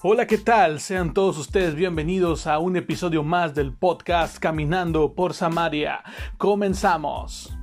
Hola, ¿qué tal? Sean todos ustedes bienvenidos a un episodio más del podcast Caminando por Samaria. Comenzamos.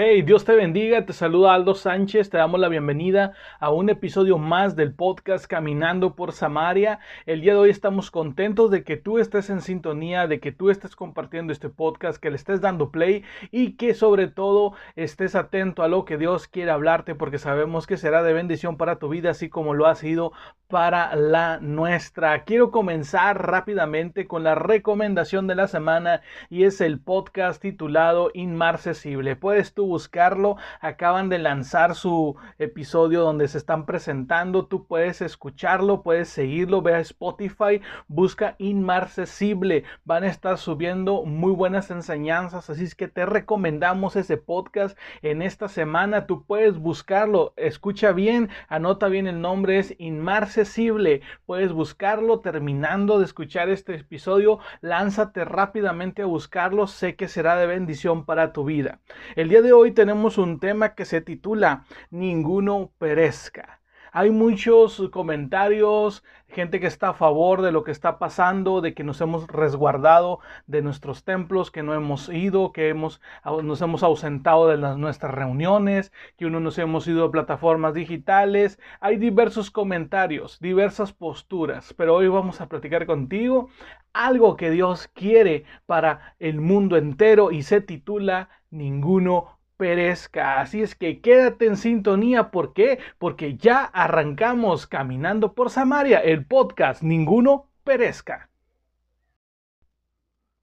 Hey, Dios te bendiga, te saluda Aldo Sánchez, te damos la bienvenida a un episodio más del podcast Caminando por Samaria. El día de hoy estamos contentos de que tú estés en sintonía, de que tú estés compartiendo este podcast, que le estés dando play y que sobre todo estés atento a lo que Dios quiere hablarte porque sabemos que será de bendición para tu vida así como lo ha sido para la nuestra. Quiero comenzar rápidamente con la recomendación de la semana y es el podcast titulado Inmarcesible. Puedes tú buscarlo. Acaban de lanzar su episodio donde se están presentando. Tú puedes escucharlo, puedes seguirlo. Ve a Spotify, busca Inmarcesible. Van a estar subiendo muy buenas enseñanzas. Así es que te recomendamos ese podcast en esta semana. Tú puedes buscarlo. Escucha bien, anota bien el nombre. Es Inmarcesible. Puedes buscarlo terminando de escuchar este episodio. Lánzate rápidamente a buscarlo. Sé que será de bendición para tu vida. El día de hoy tenemos un tema que se titula Ninguno perezca. Hay muchos comentarios, gente que está a favor de lo que está pasando, de que nos hemos resguardado de nuestros templos, que no hemos ido, que hemos, nos hemos ausentado de nuestras reuniones, que uno nos hemos ido a plataformas digitales. Hay diversos comentarios, diversas posturas, pero hoy vamos a platicar contigo algo que Dios quiere para el mundo entero y se titula Ninguno perezca. Así es que quédate en sintonía. ¿Por qué? Porque ya arrancamos caminando por Samaria, el podcast Ninguno perezca.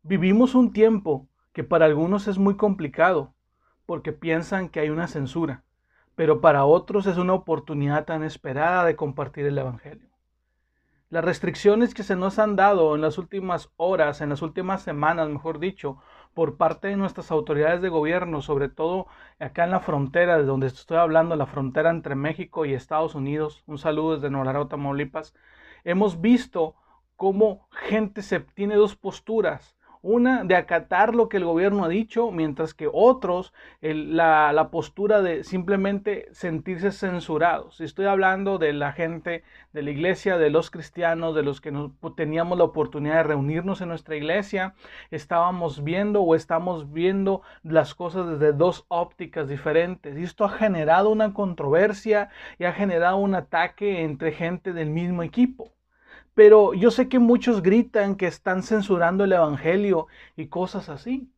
Vivimos un tiempo que para algunos es muy complicado porque piensan que hay una censura, pero para otros es una oportunidad tan esperada de compartir el Evangelio. Las restricciones que se nos han dado en las últimas horas, en las últimas semanas, mejor dicho, por parte de nuestras autoridades de gobierno, sobre todo acá en la frontera, de donde estoy hablando, la frontera entre México y Estados Unidos. Un saludo desde Nuevo Tamaulipas. Hemos visto cómo gente se tiene dos posturas. Una de acatar lo que el gobierno ha dicho, mientras que otros la, postura de simplemente sentirse censurados. Estoy hablando de la gente de la iglesia, de los cristianos, de los que teníamos la oportunidad de reunirnos en nuestra iglesia. Estábamos viendo o estamos viendo las cosas desde dos ópticas diferentes. Y esto ha generado una controversia y ha generado un ataque entre gente del mismo equipo. Pero yo sé que muchos gritan que están censurando el Evangelio y cosas así.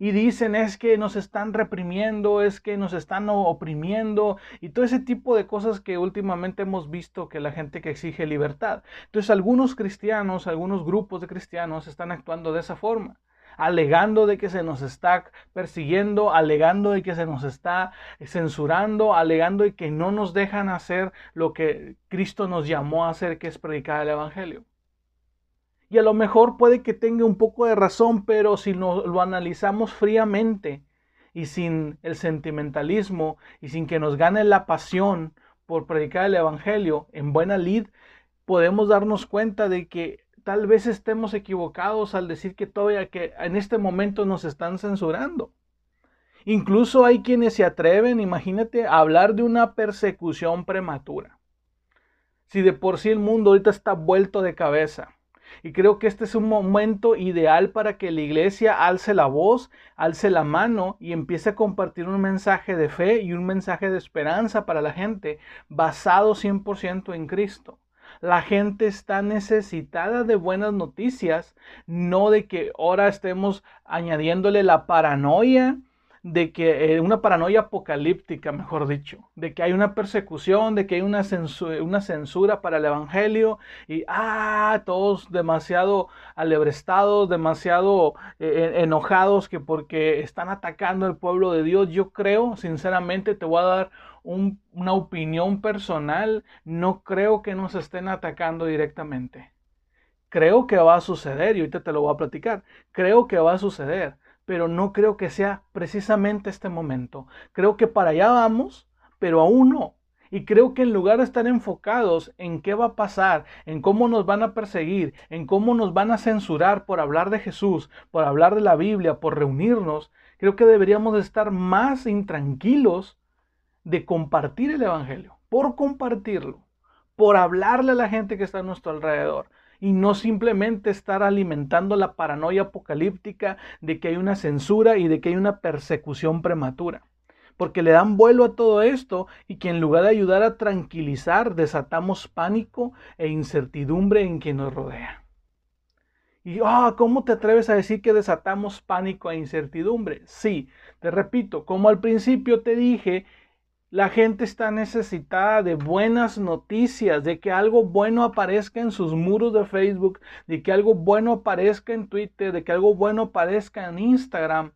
Y dicen es que nos están reprimiendo, es que nos están oprimiendo y todo ese tipo de cosas que últimamente hemos visto que la gente que exige libertad. Entonces algunos cristianos, algunos grupos de cristianos están actuando de esa forma alegando de que se nos está persiguiendo, alegando de que se nos está censurando, alegando de que no nos dejan hacer lo que Cristo nos llamó a hacer, que es predicar el Evangelio. Y a lo mejor puede que tenga un poco de razón, pero si lo analizamos fríamente y sin el sentimentalismo y sin que nos gane la pasión por predicar el Evangelio en buena lid, podemos darnos cuenta de que tal vez estemos equivocados al decir que todavía que en este momento nos están censurando. Incluso hay quienes se atreven, imagínate, a hablar de una persecución prematura. Si de por sí el mundo ahorita está vuelto de cabeza. Y creo que este es un momento ideal para que la iglesia alce la voz, alce la mano y empiece a compartir un mensaje de fe y un mensaje de esperanza para la gente basado 100% en Cristo. La gente está necesitada de buenas noticias, no de que ahora estemos añadiéndole la paranoia de que eh, una paranoia apocalíptica, mejor dicho, de que hay una persecución, de que hay una censura, una censura para el evangelio y ah, todos demasiado alebrestados, demasiado eh, enojados que porque están atacando al pueblo de Dios. Yo creo, sinceramente, te voy a dar una opinión personal, no creo que nos estén atacando directamente. Creo que va a suceder y ahorita te lo voy a platicar. Creo que va a suceder, pero no creo que sea precisamente este momento. Creo que para allá vamos, pero aún no. Y creo que en lugar de estar enfocados en qué va a pasar, en cómo nos van a perseguir, en cómo nos van a censurar por hablar de Jesús, por hablar de la Biblia, por reunirnos, creo que deberíamos estar más intranquilos de compartir el Evangelio, por compartirlo, por hablarle a la gente que está a nuestro alrededor y no simplemente estar alimentando la paranoia apocalíptica de que hay una censura y de que hay una persecución prematura. Porque le dan vuelo a todo esto y que en lugar de ayudar a tranquilizar, desatamos pánico e incertidumbre en quien nos rodea. Y, ah, ¿cómo te atreves a decir que desatamos pánico e incertidumbre? Sí, te repito, como al principio te dije, la gente está necesitada de buenas noticias, de que algo bueno aparezca en sus muros de Facebook, de que algo bueno aparezca en Twitter, de que algo bueno aparezca en Instagram.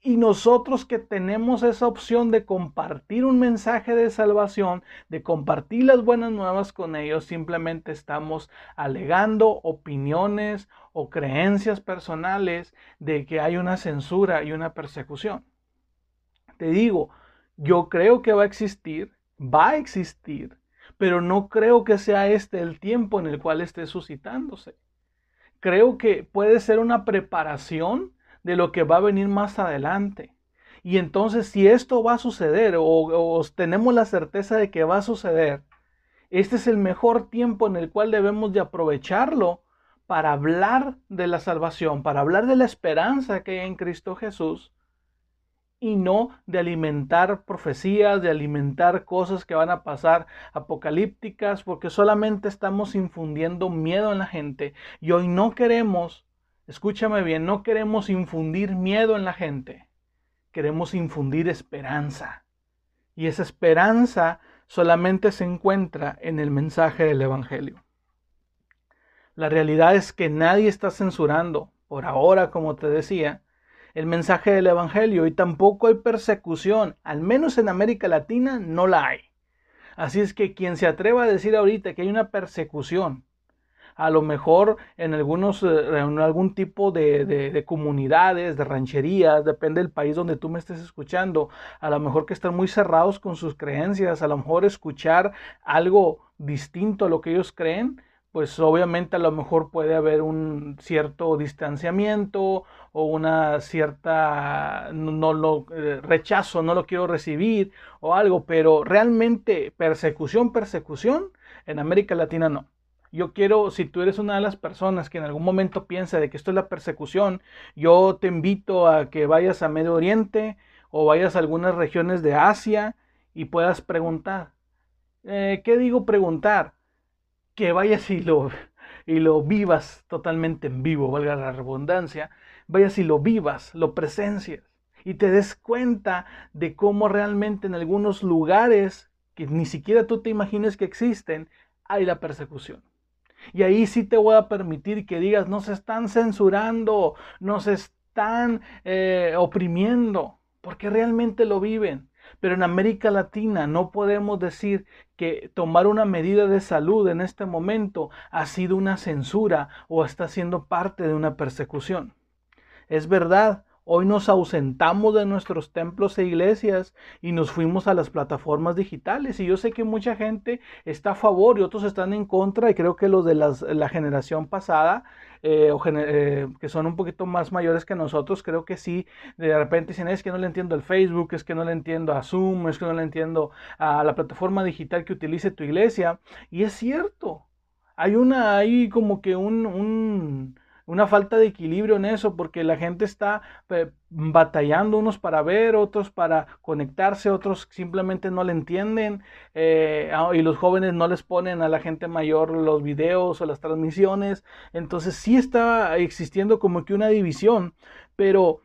Y nosotros que tenemos esa opción de compartir un mensaje de salvación, de compartir las buenas nuevas con ellos, simplemente estamos alegando opiniones o creencias personales de que hay una censura y una persecución. Te digo, yo creo que va a existir, va a existir, pero no creo que sea este el tiempo en el cual esté suscitándose. Creo que puede ser una preparación de lo que va a venir más adelante. Y entonces si esto va a suceder o, tenemos la certeza de que va a suceder, este es el mejor tiempo en el cual debemos de aprovecharlo para hablar de la salvación, para hablar de la esperanza que hay en Cristo Jesús y no de alimentar profecías, de alimentar cosas que van a pasar apocalípticas, porque solamente estamos infundiendo miedo en la gente. Y hoy no queremos Escúchame bien, no queremos infundir miedo en la gente, queremos infundir esperanza. Y esa esperanza solamente se encuentra en el mensaje del Evangelio. La realidad es que nadie está censurando, por ahora, como te decía, el mensaje del Evangelio y tampoco hay persecución, al menos en América Latina no la hay. Así es que quien se atreva a decir ahorita que hay una persecución a lo mejor en algunos, eh, algún tipo de, de, comunidades, de rancherías, depende del país donde tú me estés escuchando, a lo mejor que están muy cerrados con sus creencias, a lo mejor escuchar algo distinto a lo que ellos creen, pues obviamente a lo mejor puede haber un cierto distanciamiento o una cierta no lo eh, rechazo, no lo quiero recibir o algo, pero realmente persecución, persecución en América Latina no. Yo quiero, si tú eres una de las personas que en algún momento piensa de que esto es la persecución, yo te invito a que vayas a Medio Oriente o vayas a algunas regiones de Asia y puedas preguntar. Eh, ¿Qué digo preguntar? Que vayas y lo, y lo vivas totalmente en vivo, valga la redundancia, vayas y lo vivas, lo presencias y te des cuenta de cómo realmente en algunos lugares que ni siquiera tú te imagines que existen, hay la persecución. Y ahí sí te voy a permitir que digas, no se están censurando, no se están eh, oprimiendo, porque realmente lo viven. Pero en América Latina no podemos decir que tomar una medida de salud en este momento ha sido una censura o está siendo parte de una persecución. Es verdad, Hoy nos ausentamos de nuestros templos e iglesias y nos fuimos a las plataformas digitales. Y yo sé que mucha gente está a favor y otros están en contra. Y creo que los de la generación pasada, eh, eh, que son un poquito más mayores que nosotros, creo que sí, de repente dicen, es que no le entiendo el Facebook, es que no le entiendo a Zoom, es que no le entiendo a la plataforma digital que utilice tu iglesia. Y es cierto. Hay una, hay como que un una falta de equilibrio en eso, porque la gente está batallando unos para ver, otros para conectarse, otros simplemente no le entienden, eh, ah, y los jóvenes no les ponen a la gente mayor los videos o las transmisiones. Entonces sí está existiendo como que una división, pero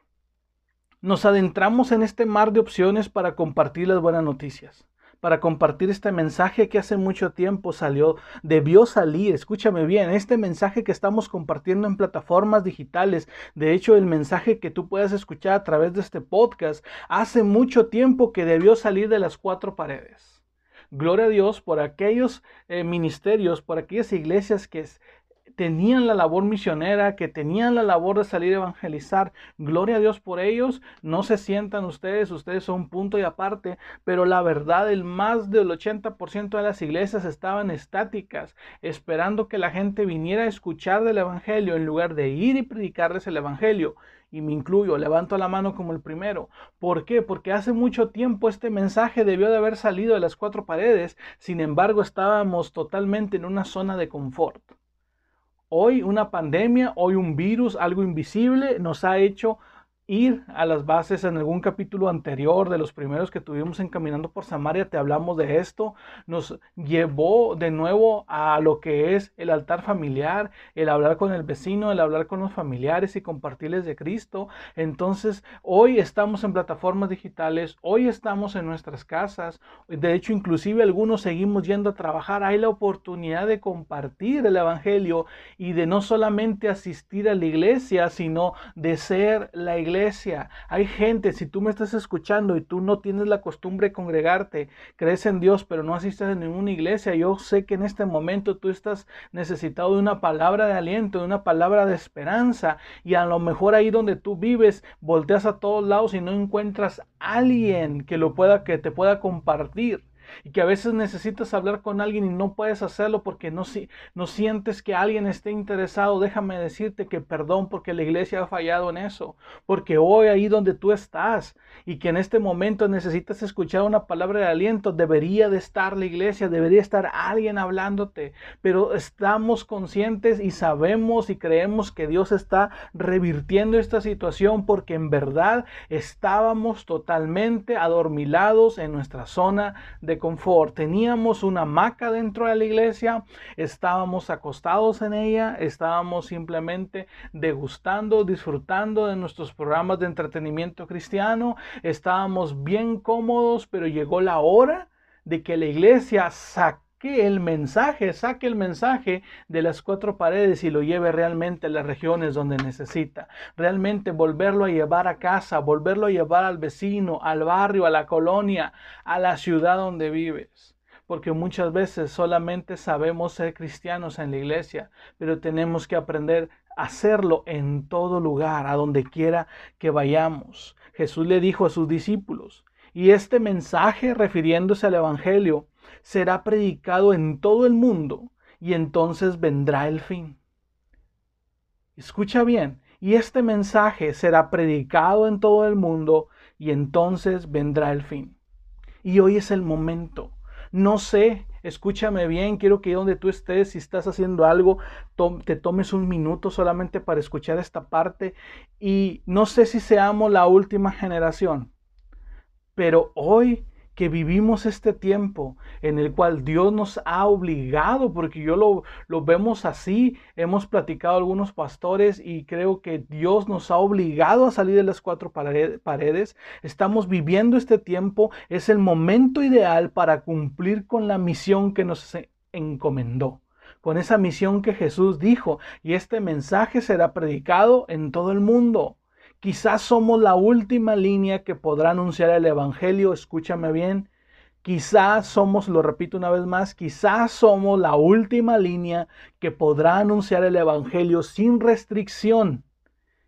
nos adentramos en este mar de opciones para compartir las buenas noticias para compartir este mensaje que hace mucho tiempo salió, debió salir, escúchame bien, este mensaje que estamos compartiendo en plataformas digitales, de hecho el mensaje que tú puedes escuchar a través de este podcast, hace mucho tiempo que debió salir de las cuatro paredes. Gloria a Dios por aquellos eh, ministerios, por aquellas iglesias que tenían la labor misionera, que tenían la labor de salir a evangelizar. Gloria a Dios por ellos. No se sientan ustedes, ustedes son un punto y aparte, pero la verdad, el más del 80% de las iglesias estaban estáticas, esperando que la gente viniera a escuchar del Evangelio en lugar de ir y predicarles el Evangelio y me incluyo, levanto la mano como el primero. ¿Por qué? Porque hace mucho tiempo este mensaje debió de haber salido de las cuatro paredes, sin embargo estábamos totalmente en una zona de confort. Hoy una pandemia, hoy un virus, algo invisible, nos ha hecho ir a las bases en algún capítulo anterior de los primeros que tuvimos en Caminando por Samaria, te hablamos de esto, nos llevó de nuevo a lo que es el altar familiar, el hablar con el vecino, el hablar con los familiares y compartirles de Cristo. Entonces, hoy estamos en plataformas digitales, hoy estamos en nuestras casas, de hecho, inclusive algunos seguimos yendo a trabajar, hay la oportunidad de compartir el Evangelio y de no solamente asistir a la iglesia, sino de ser la iglesia hay gente, si tú me estás escuchando y tú no tienes la costumbre de congregarte, crees en Dios, pero no asistes a ninguna iglesia, yo sé que en este momento tú estás necesitado de una palabra de aliento, de una palabra de esperanza. Y a lo mejor ahí donde tú vives, volteas a todos lados y no encuentras alguien que lo pueda, que te pueda compartir y que a veces necesitas hablar con alguien y no puedes hacerlo porque no, no sientes que alguien esté interesado, déjame decirte que perdón porque la iglesia ha fallado en eso, porque hoy ahí donde tú estás y que en este momento necesitas escuchar una palabra de aliento, debería de estar la iglesia, debería estar alguien hablándote, pero estamos conscientes y sabemos y creemos que Dios está revirtiendo esta situación porque en verdad estábamos totalmente adormilados en nuestra zona de confort. Teníamos una hamaca dentro de la iglesia, estábamos acostados en ella, estábamos simplemente degustando, disfrutando de nuestros programas de entretenimiento cristiano, estábamos bien cómodos, pero llegó la hora de que la iglesia saque el mensaje, saque el mensaje de las cuatro paredes y lo lleve realmente a las regiones donde necesita. Realmente volverlo a llevar a casa, volverlo a llevar al vecino, al barrio, a la colonia, a la ciudad donde vives. Porque muchas veces solamente sabemos ser cristianos en la iglesia, pero tenemos que aprender a hacerlo en todo lugar, a donde quiera que vayamos. Jesús le dijo a sus discípulos, y este mensaje refiriéndose al Evangelio, será predicado en todo el mundo y entonces vendrá el fin. Escucha bien, y este mensaje será predicado en todo el mundo y entonces vendrá el fin. Y hoy es el momento. No sé, escúchame bien, quiero que donde tú estés, si estás haciendo algo, te tomes un minuto solamente para escuchar esta parte. Y no sé si seamos la última generación, pero hoy que vivimos este tiempo en el cual Dios nos ha obligado, porque yo lo, lo vemos así, hemos platicado algunos pastores y creo que Dios nos ha obligado a salir de las cuatro paredes, estamos viviendo este tiempo, es el momento ideal para cumplir con la misión que nos encomendó con esa misión que Jesús dijo, y este mensaje será predicado en todo el mundo. Quizás somos la última línea que podrá anunciar el Evangelio, escúchame bien. Quizás somos, lo repito una vez más, quizás somos la última línea que podrá anunciar el Evangelio sin restricción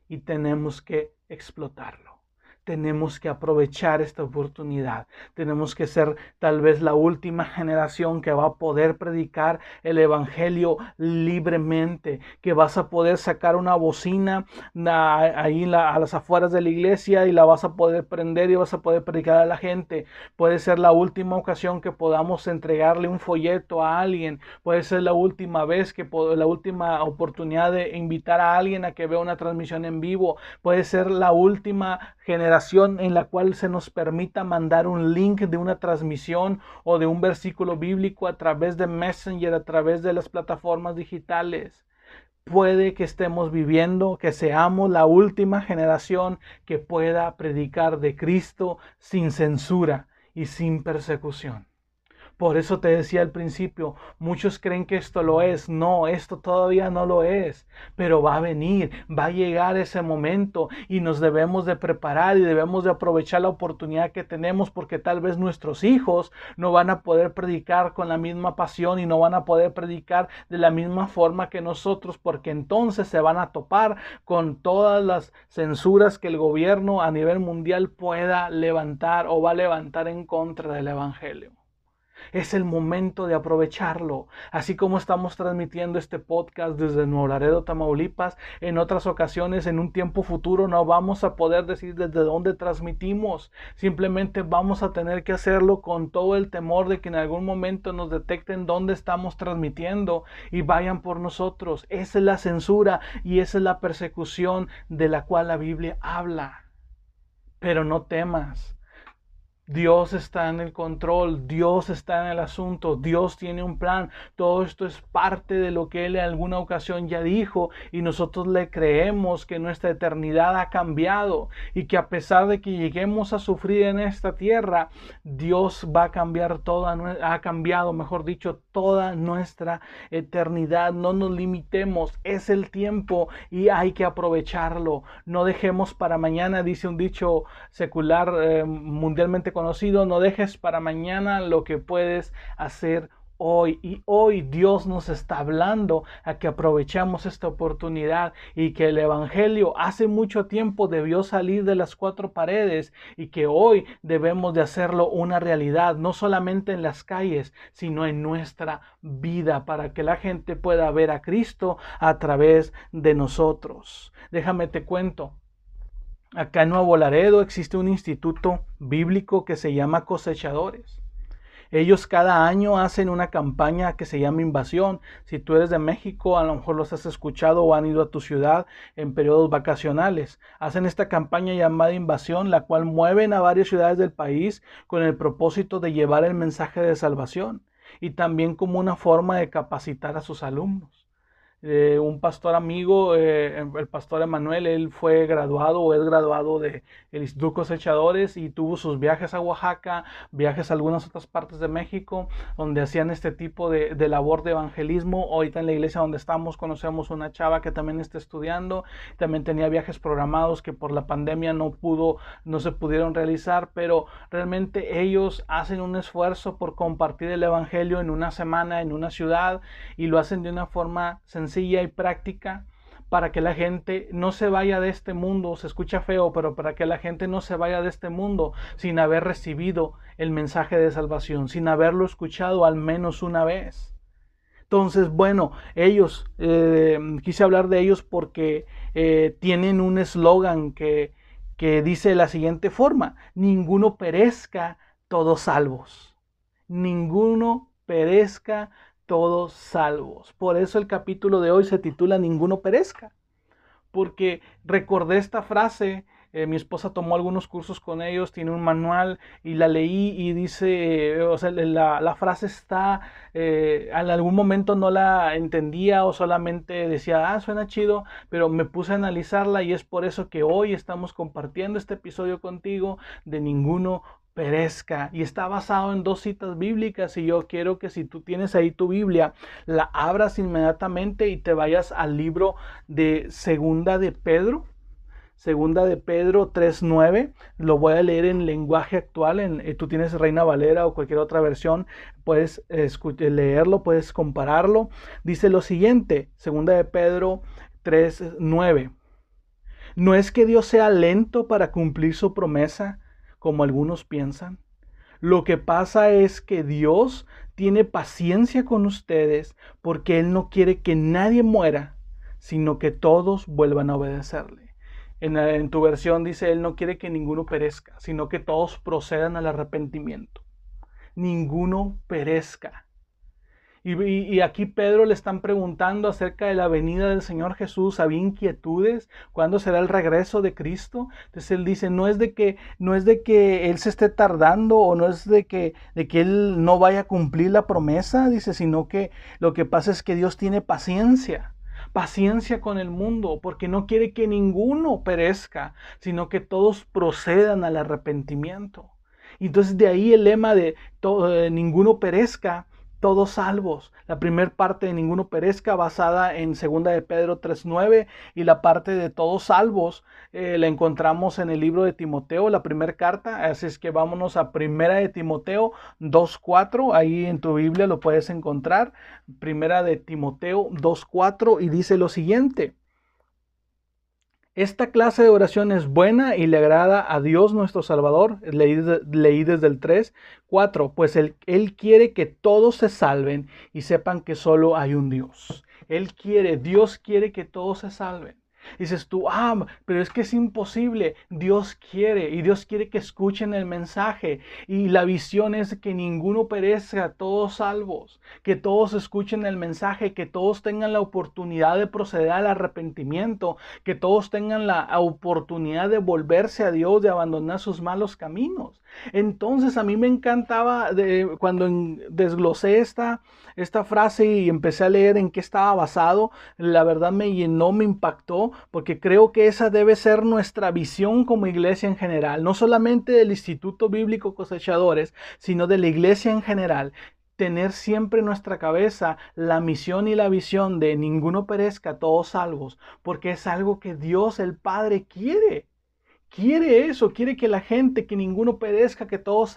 y tenemos que explotarlo tenemos que aprovechar esta oportunidad. Tenemos que ser tal vez la última generación que va a poder predicar el Evangelio libremente, que vas a poder sacar una bocina ahí a las afueras de la iglesia y la vas a poder prender y vas a poder predicar a la gente. Puede ser la última ocasión que podamos entregarle un folleto a alguien. Puede ser la última vez que la última oportunidad de invitar a alguien a que vea una transmisión en vivo. Puede ser la última en la cual se nos permita mandar un link de una transmisión o de un versículo bíblico a través de Messenger, a través de las plataformas digitales. Puede que estemos viviendo, que seamos la última generación que pueda predicar de Cristo sin censura y sin persecución. Por eso te decía al principio, muchos creen que esto lo es. No, esto todavía no lo es. Pero va a venir, va a llegar ese momento y nos debemos de preparar y debemos de aprovechar la oportunidad que tenemos porque tal vez nuestros hijos no van a poder predicar con la misma pasión y no van a poder predicar de la misma forma que nosotros porque entonces se van a topar con todas las censuras que el gobierno a nivel mundial pueda levantar o va a levantar en contra del Evangelio. Es el momento de aprovecharlo. Así como estamos transmitiendo este podcast desde Nuevo Laredo, Tamaulipas, en otras ocasiones, en un tiempo futuro, no vamos a poder decir desde dónde transmitimos. Simplemente vamos a tener que hacerlo con todo el temor de que en algún momento nos detecten dónde estamos transmitiendo y vayan por nosotros. Esa es la censura y esa es la persecución de la cual la Biblia habla. Pero no temas Dios está en el control, Dios está en el asunto, Dios tiene un plan. Todo esto es parte de lo que Él en alguna ocasión ya dijo y nosotros le creemos que nuestra eternidad ha cambiado y que a pesar de que lleguemos a sufrir en esta tierra, Dios va a cambiar toda, ha cambiado, mejor dicho, toda nuestra eternidad. No nos limitemos, es el tiempo y hay que aprovecharlo. No dejemos para mañana, dice un dicho secular eh, mundialmente conocido, no dejes para mañana lo que puedes hacer hoy. Y hoy Dios nos está hablando a que aprovechamos esta oportunidad y que el Evangelio hace mucho tiempo debió salir de las cuatro paredes y que hoy debemos de hacerlo una realidad, no solamente en las calles, sino en nuestra vida, para que la gente pueda ver a Cristo a través de nosotros. Déjame te cuento. Acá en Nuevo Laredo existe un instituto bíblico que se llama Cosechadores. Ellos cada año hacen una campaña que se llama Invasión. Si tú eres de México, a lo mejor los has escuchado o han ido a tu ciudad en periodos vacacionales. Hacen esta campaña llamada Invasión, la cual mueven a varias ciudades del país con el propósito de llevar el mensaje de salvación y también como una forma de capacitar a sus alumnos. Eh, un pastor amigo, eh, el pastor Emanuel, él fue graduado o es graduado de el Instituto Cosechadores y tuvo sus viajes a Oaxaca, viajes a algunas otras partes de México, donde hacían este tipo de, de labor de evangelismo. Ahorita en la iglesia donde estamos conocemos una chava que también está estudiando, también tenía viajes programados que por la pandemia no pudo, no se pudieron realizar, pero realmente ellos hacen un esfuerzo por compartir el evangelio en una semana, en una ciudad, y lo hacen de una forma sencilla sencilla y práctica para que la gente no se vaya de este mundo, se escucha feo, pero para que la gente no se vaya de este mundo sin haber recibido el mensaje de salvación, sin haberlo escuchado al menos una vez. Entonces, bueno, ellos, eh, quise hablar de ellos porque eh, tienen un eslogan que, que dice de la siguiente forma, ninguno perezca, todos salvos. Ninguno perezca, todos salvos. Por eso el capítulo de hoy se titula Ninguno perezca. Porque recordé esta frase, eh, mi esposa tomó algunos cursos con ellos, tiene un manual y la leí y dice, o sea, la, frase está, eh, en algún momento no la entendía o solamente decía, ah, suena chido, pero me puse a analizarla y es por eso que hoy estamos compartiendo este episodio contigo de ninguno perezca y está basado en dos citas bíblicas y yo quiero que si tú tienes ahí tu Biblia la abras inmediatamente y te vayas al libro de segunda de Pedro. Segunda de Pedro 3.9 lo voy a leer en lenguaje actual en, eh, tú tienes Reina Valera o cualquier otra versión puedes leerlo puedes compararlo. Dice lo siguiente segunda de Pedro 3.9 no es que Dios sea lento para cumplir su promesa como algunos piensan. Lo que pasa es que Dios tiene paciencia con ustedes porque Él no quiere que nadie muera, sino que todos vuelvan a obedecerle. En, tu versión dice, Él no quiere que ninguno perezca, sino que todos procedan al arrepentimiento. Ninguno perezca. Y, aquí Pedro le están preguntando acerca de la venida del Señor Jesús, había inquietudes, ¿cuándo será el regreso de Cristo? Entonces él dice, no es de que, no es de que él se esté tardando o no es de que, de que él no vaya a cumplir la promesa, dice, sino que lo que pasa es que Dios tiene paciencia paciencia con el mundo, porque no quiere que ninguno perezca, sino que todos procedan al arrepentimiento. Entonces de ahí el lema de todo, eh, ninguno perezca, todos salvos. La primera parte de ninguno perezca basada en segunda de Pedro 3.9 y la parte de todos salvos eh, la encontramos en el libro de Timoteo, la primera carta. Así es que vámonos a primera de Timoteo 2.4. Ahí en tu Biblia lo puedes encontrar. Primera de Timoteo 2.4 y dice lo siguiente. Esta clase de oración es buena y le agrada a Dios nuestro Salvador. Leí, desde el 3. 4. Pues él, él quiere que todos se salven y sepan que solo hay un Dios. Él quiere, Dios quiere que todos se salven. Dices tú, ah, pero es que es imposible. Dios quiere y Dios quiere que escuchen el mensaje. Y la visión es que ninguno perezca, todos salvos. Que todos escuchen el mensaje, que todos tengan la oportunidad de proceder al arrepentimiento, que todos tengan la oportunidad de volverse a Dios, de abandonar sus malos caminos. Entonces a mí me encantaba cuando desglosé esta, esta frase y empecé a leer en qué estaba basado, la verdad me llenó, me impactó, porque creo que esa debe ser nuestra visión como iglesia en general, no solamente del Instituto Bíblico Cosechadores, sino de la iglesia en general, tener siempre en nuestra cabeza la misión y la visión de ninguno perezca, todos salvos, porque es algo que Dios el Padre quiere quiere eso, quiere que la gente, que ninguno perezca, que todos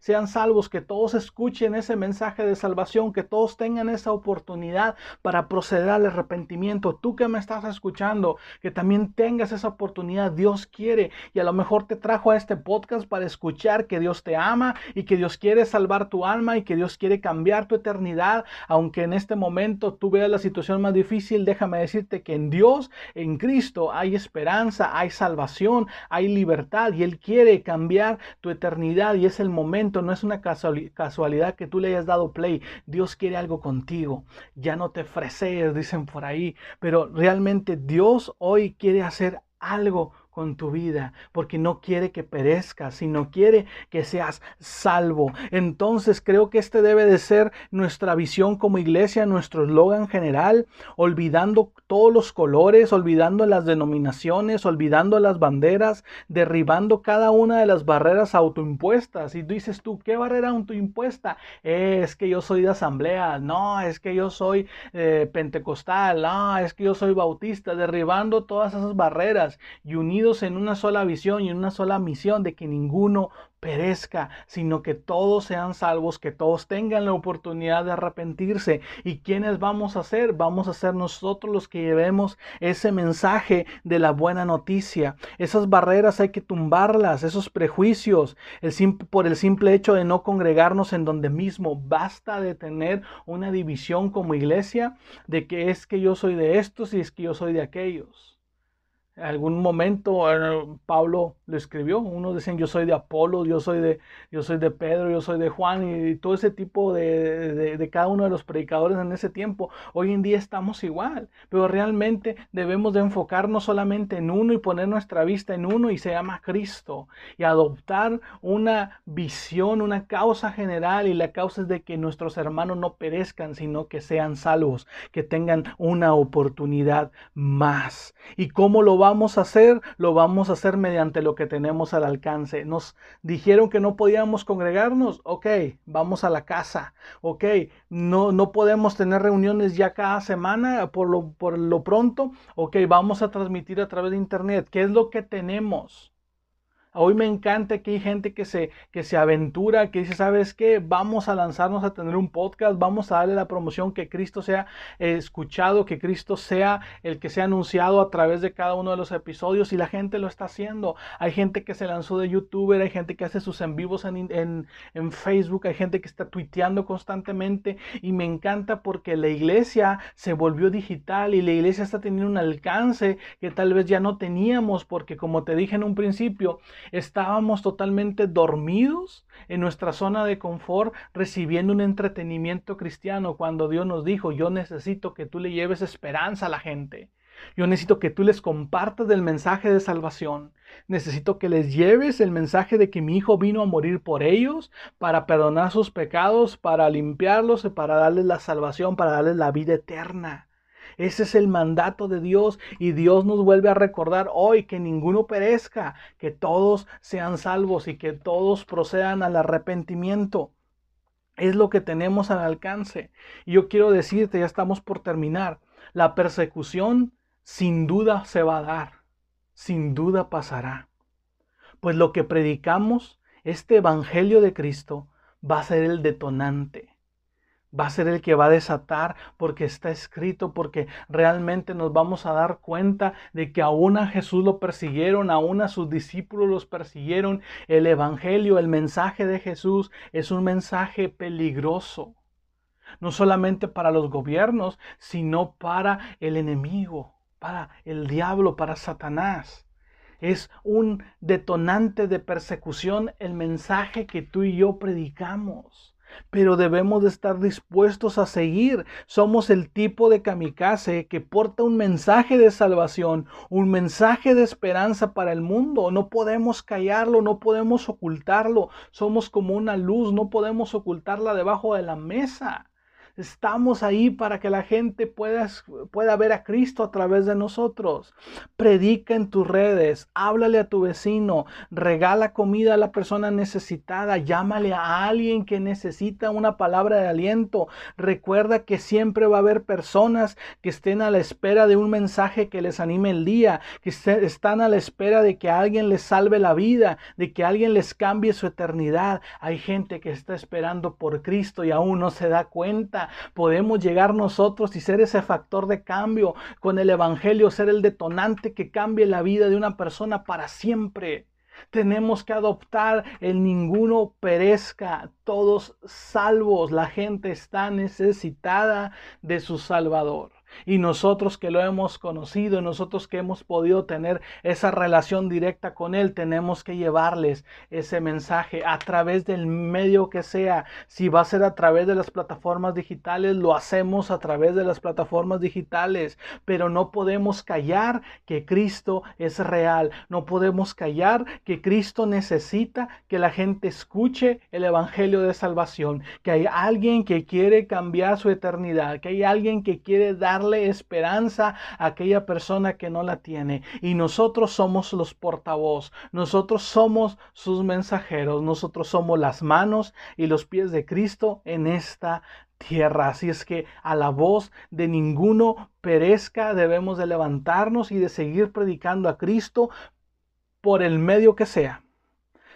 sean salvos, que todos escuchen ese mensaje de salvación, que todos tengan esa oportunidad para proceder al arrepentimiento. Tú que me estás escuchando, que también tengas esa oportunidad, Dios quiere y a lo mejor te trajo a este podcast para escuchar que Dios te ama y que Dios quiere salvar tu alma y que Dios quiere cambiar tu eternidad, aunque en este momento tú veas la situación más difícil, déjame decirte que en Dios, en Cristo, hay esperanza, hay salvación, hay libertad y Él quiere cambiar tu eternidad y es el momento, no es una casualidad que tú le hayas dado play. Dios quiere algo contigo. Ya no te fresees, dicen por ahí, pero realmente Dios hoy quiere hacer algo con tu vida, porque no quiere que perezcas, sino quiere que seas salvo. Entonces creo que este debe de ser nuestra visión como iglesia, nuestro eslogan general, olvidando todos los colores, olvidando las denominaciones, olvidando las banderas, derribando cada una de las barreras autoimpuestas. Y dices tú, ¿qué barrera autoimpuesta? es que yo soy de asamblea, no, es que yo soy eh, pentecostal, no, es que yo soy bautista, derribando todas esas barreras y en una sola visión y en una sola misión de que ninguno perezca, sino que todos sean salvos, que todos tengan la oportunidad de arrepentirse. ¿Y quiénes vamos a ser? Vamos a ser nosotros los que llevemos ese mensaje de la buena noticia. Esas barreras hay que tumbarlas, esos prejuicios, el por el simple hecho de no congregarnos en donde mismo. Basta de tener una división como iglesia de que es que yo soy de estos y es que yo soy de aquellos algún momento eh, Pablo lo escribió. Unos dicen yo soy de Apolo, yo soy de, yo soy de Pedro, yo soy de Juan y, todo ese tipo de, de, cada uno de los predicadores en ese tiempo. Hoy en día estamos igual, pero realmente debemos de enfocarnos solamente en uno y poner nuestra vista en uno y se llama Cristo y adoptar una visión, una causa general y la causa es de que nuestros hermanos no perezcan, sino que sean salvos, que tengan una oportunidad más. ¿Y cómo lo vamos a hacer? Lo vamos a hacer mediante lo que tenemos al alcance. Nos dijeron que no podíamos congregarnos. Ok, vamos a la casa. Ok, no, no podemos tener reuniones ya cada semana por lo, por lo pronto. Ok, vamos a transmitir a través de internet. ¿Qué es lo que tenemos? Hoy me encanta que hay gente que se, que se aventura, que dice, ¿sabes qué? Vamos a lanzarnos a tener un podcast, vamos a darle la promoción, que Cristo sea escuchado, que Cristo sea el que sea anunciado a través de cada uno de los episodios y la gente lo está haciendo. Hay gente que se lanzó de youtuber, hay gente que hace sus en vivos en, en Facebook, hay gente que está tuiteando constantemente y me encanta porque la iglesia se volvió digital y la iglesia está teniendo un alcance que tal vez ya no teníamos porque como te dije en un principio, Estábamos totalmente dormidos en nuestra zona de confort recibiendo un entretenimiento cristiano cuando Dios nos dijo, yo necesito que tú le lleves esperanza a la gente. Yo necesito que tú les compartas del mensaje de salvación. Necesito que les lleves el mensaje de que mi hijo vino a morir por ellos, para perdonar sus pecados, para limpiarlos y para darles la salvación, para darles la vida eterna. Ese es el mandato de Dios y Dios nos vuelve a recordar hoy que ninguno perezca, que todos sean salvos y que todos procedan al arrepentimiento. Es lo que tenemos al alcance. Y yo quiero decirte, ya estamos por terminar, la persecución sin duda se va a dar, sin duda pasará. Pues lo que predicamos, este Evangelio de Cristo, va a ser el detonante va a ser el que va a desatar porque está escrito, porque realmente nos vamos a dar cuenta de que aún a Jesús lo persiguieron, aún a sus discípulos los persiguieron. El Evangelio, el mensaje de Jesús es un mensaje peligroso, no solamente para los gobiernos, sino para el enemigo, para el diablo, para Satanás. Es un detonante de persecución el mensaje que tú y yo predicamos pero debemos de estar dispuestos a seguir. Somos el tipo de kamikaze que porta un mensaje de salvación, un mensaje de esperanza para el mundo. No podemos callarlo, no podemos ocultarlo. Somos como una luz, no podemos ocultarla debajo de la mesa. Estamos ahí para que la gente pueda, pueda ver a Cristo a través de nosotros. Predica en tus redes, háblale a tu vecino, regala comida a la persona necesitada, llámale a alguien que necesita una palabra de aliento. Recuerda que siempre va a haber personas que estén a la espera de un mensaje que les anime el día, que están a la espera de que alguien les salve la vida, de que alguien les cambie su eternidad. Hay gente que está esperando por Cristo y aún no se da cuenta podemos llegar nosotros y ser ese factor de cambio con el Evangelio, ser el detonante que cambie la vida de una persona para siempre. Tenemos que adoptar el ninguno perezca, todos salvos. La gente está necesitada de su Salvador. Y nosotros que lo hemos conocido, nosotros que hemos podido tener esa relación directa con Él, tenemos que llevarles ese mensaje a través del medio que sea. Si va a ser a través de las plataformas digitales, lo hacemos a través de las plataformas digitales. Pero no podemos callar que Cristo es real. No podemos callar que Cristo necesita que la gente escuche el Evangelio de salvación. Que hay alguien que quiere cambiar su eternidad. Que hay alguien que quiere darle esperanza a aquella persona que no la tiene. Y nosotros somos los portavoz, nosotros somos sus mensajeros, nosotros somos las manos y los pies de Cristo en esta tierra. Así es que a la voz de ninguno perezca, debemos de levantarnos y de seguir predicando a Cristo por el medio que sea.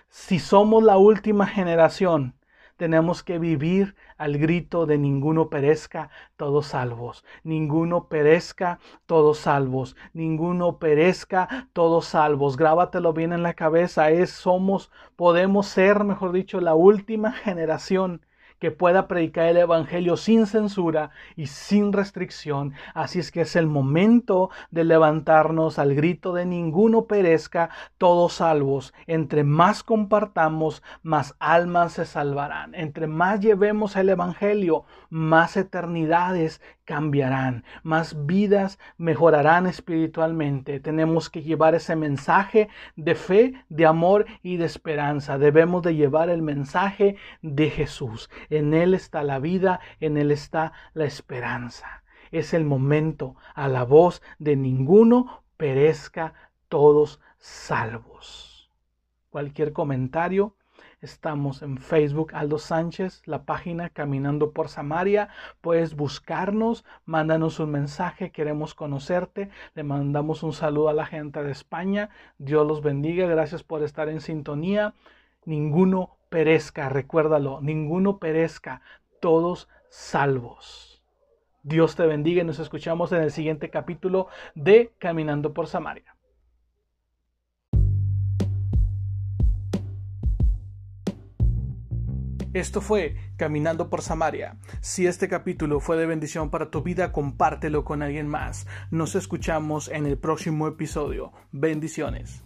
Si somos la última generación, tenemos que vivir al grito de ninguno perezca, todos salvos. Ninguno perezca, todos salvos. Ninguno perezca, todos salvos. Grábatelo bien en la cabeza. Es somos, podemos ser, mejor dicho, la última generación que pueda predicar el Evangelio sin censura y sin restricción. Así es que es el momento de levantarnos al grito de ninguno perezca, todos salvos. Entre más compartamos, más almas se salvarán. Entre más llevemos el Evangelio, más eternidades cambiarán, más vidas mejorarán espiritualmente. Tenemos que llevar ese mensaje de fe, de amor y de esperanza. Debemos de llevar el mensaje de Jesús. En Él está la vida, en Él está la esperanza. Es el momento a la voz de ninguno perezca todos salvos. Cualquier comentario Estamos en Facebook Aldo Sánchez, la página Caminando por Samaria. Puedes buscarnos, mándanos un mensaje, queremos conocerte. Le mandamos un saludo a la gente de España. Dios los bendiga, gracias por estar en sintonía. Ninguno perezca, recuérdalo, ninguno perezca, todos salvos. Dios te bendiga y nos escuchamos en el siguiente capítulo de Caminando por Samaria. Esto fue Caminando por Samaria. Si este capítulo fue de bendición para tu vida, compártelo con alguien más. Nos escuchamos en el próximo episodio. Bendiciones.